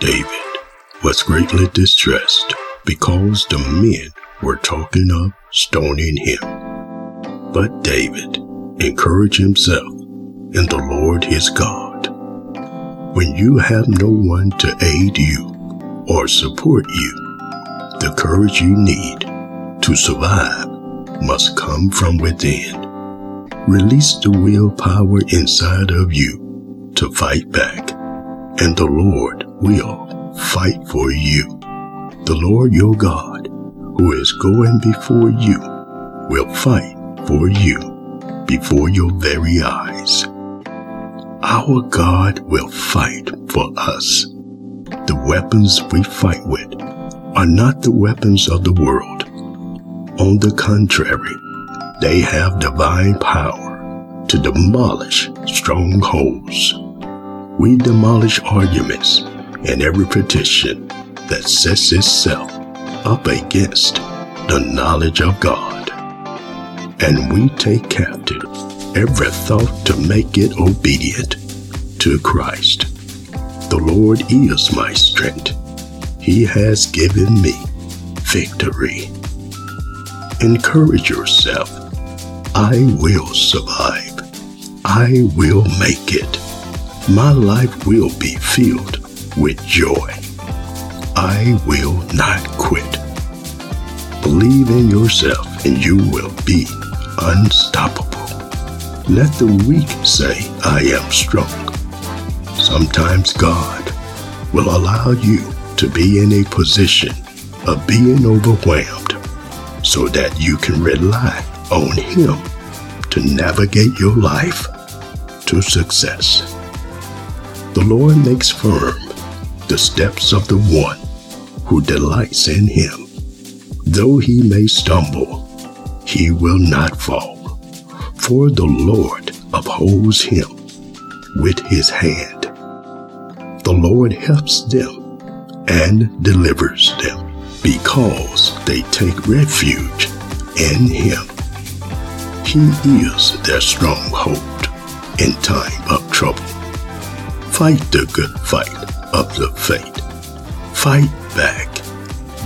David was greatly distressed because the men were talking of stoning him. But David encouraged himself in the Lord his God. When you have no one to aid you or support you, the courage you need to survive must come from within. Release the willpower inside of you to fight back, and the Lord will fight for you. The Lord your God, who is going before you, will fight for you before your very eyes. Our God will fight for us. The weapons we fight with are not the weapons of the world. On the contrary, they have divine power to demolish strongholds. We demolish arguments and every petition that sets itself up against the knowledge of God. And we take captive every thought to make it obedient to Christ. The Lord is my strength. He has given me victory. Encourage yourself. I will survive. I will make it. My life will be filled with joy. I will not quit. Believe in yourself and you will be unstoppable. Let the weak say, I am strong. Sometimes God will allow you to be in a position of being overwhelmed so that you can rely on Him to navigate your life to success. The Lord makes firm the steps of the one who delights in Him. Though he may stumble, he will not fall, for the Lord upholds him with his hand. The Lord helps them and delivers them because they take refuge in him. He is their stronghold in time of trouble. Fight the good fight of the faith. Fight back.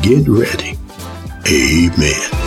Get ready. Amen.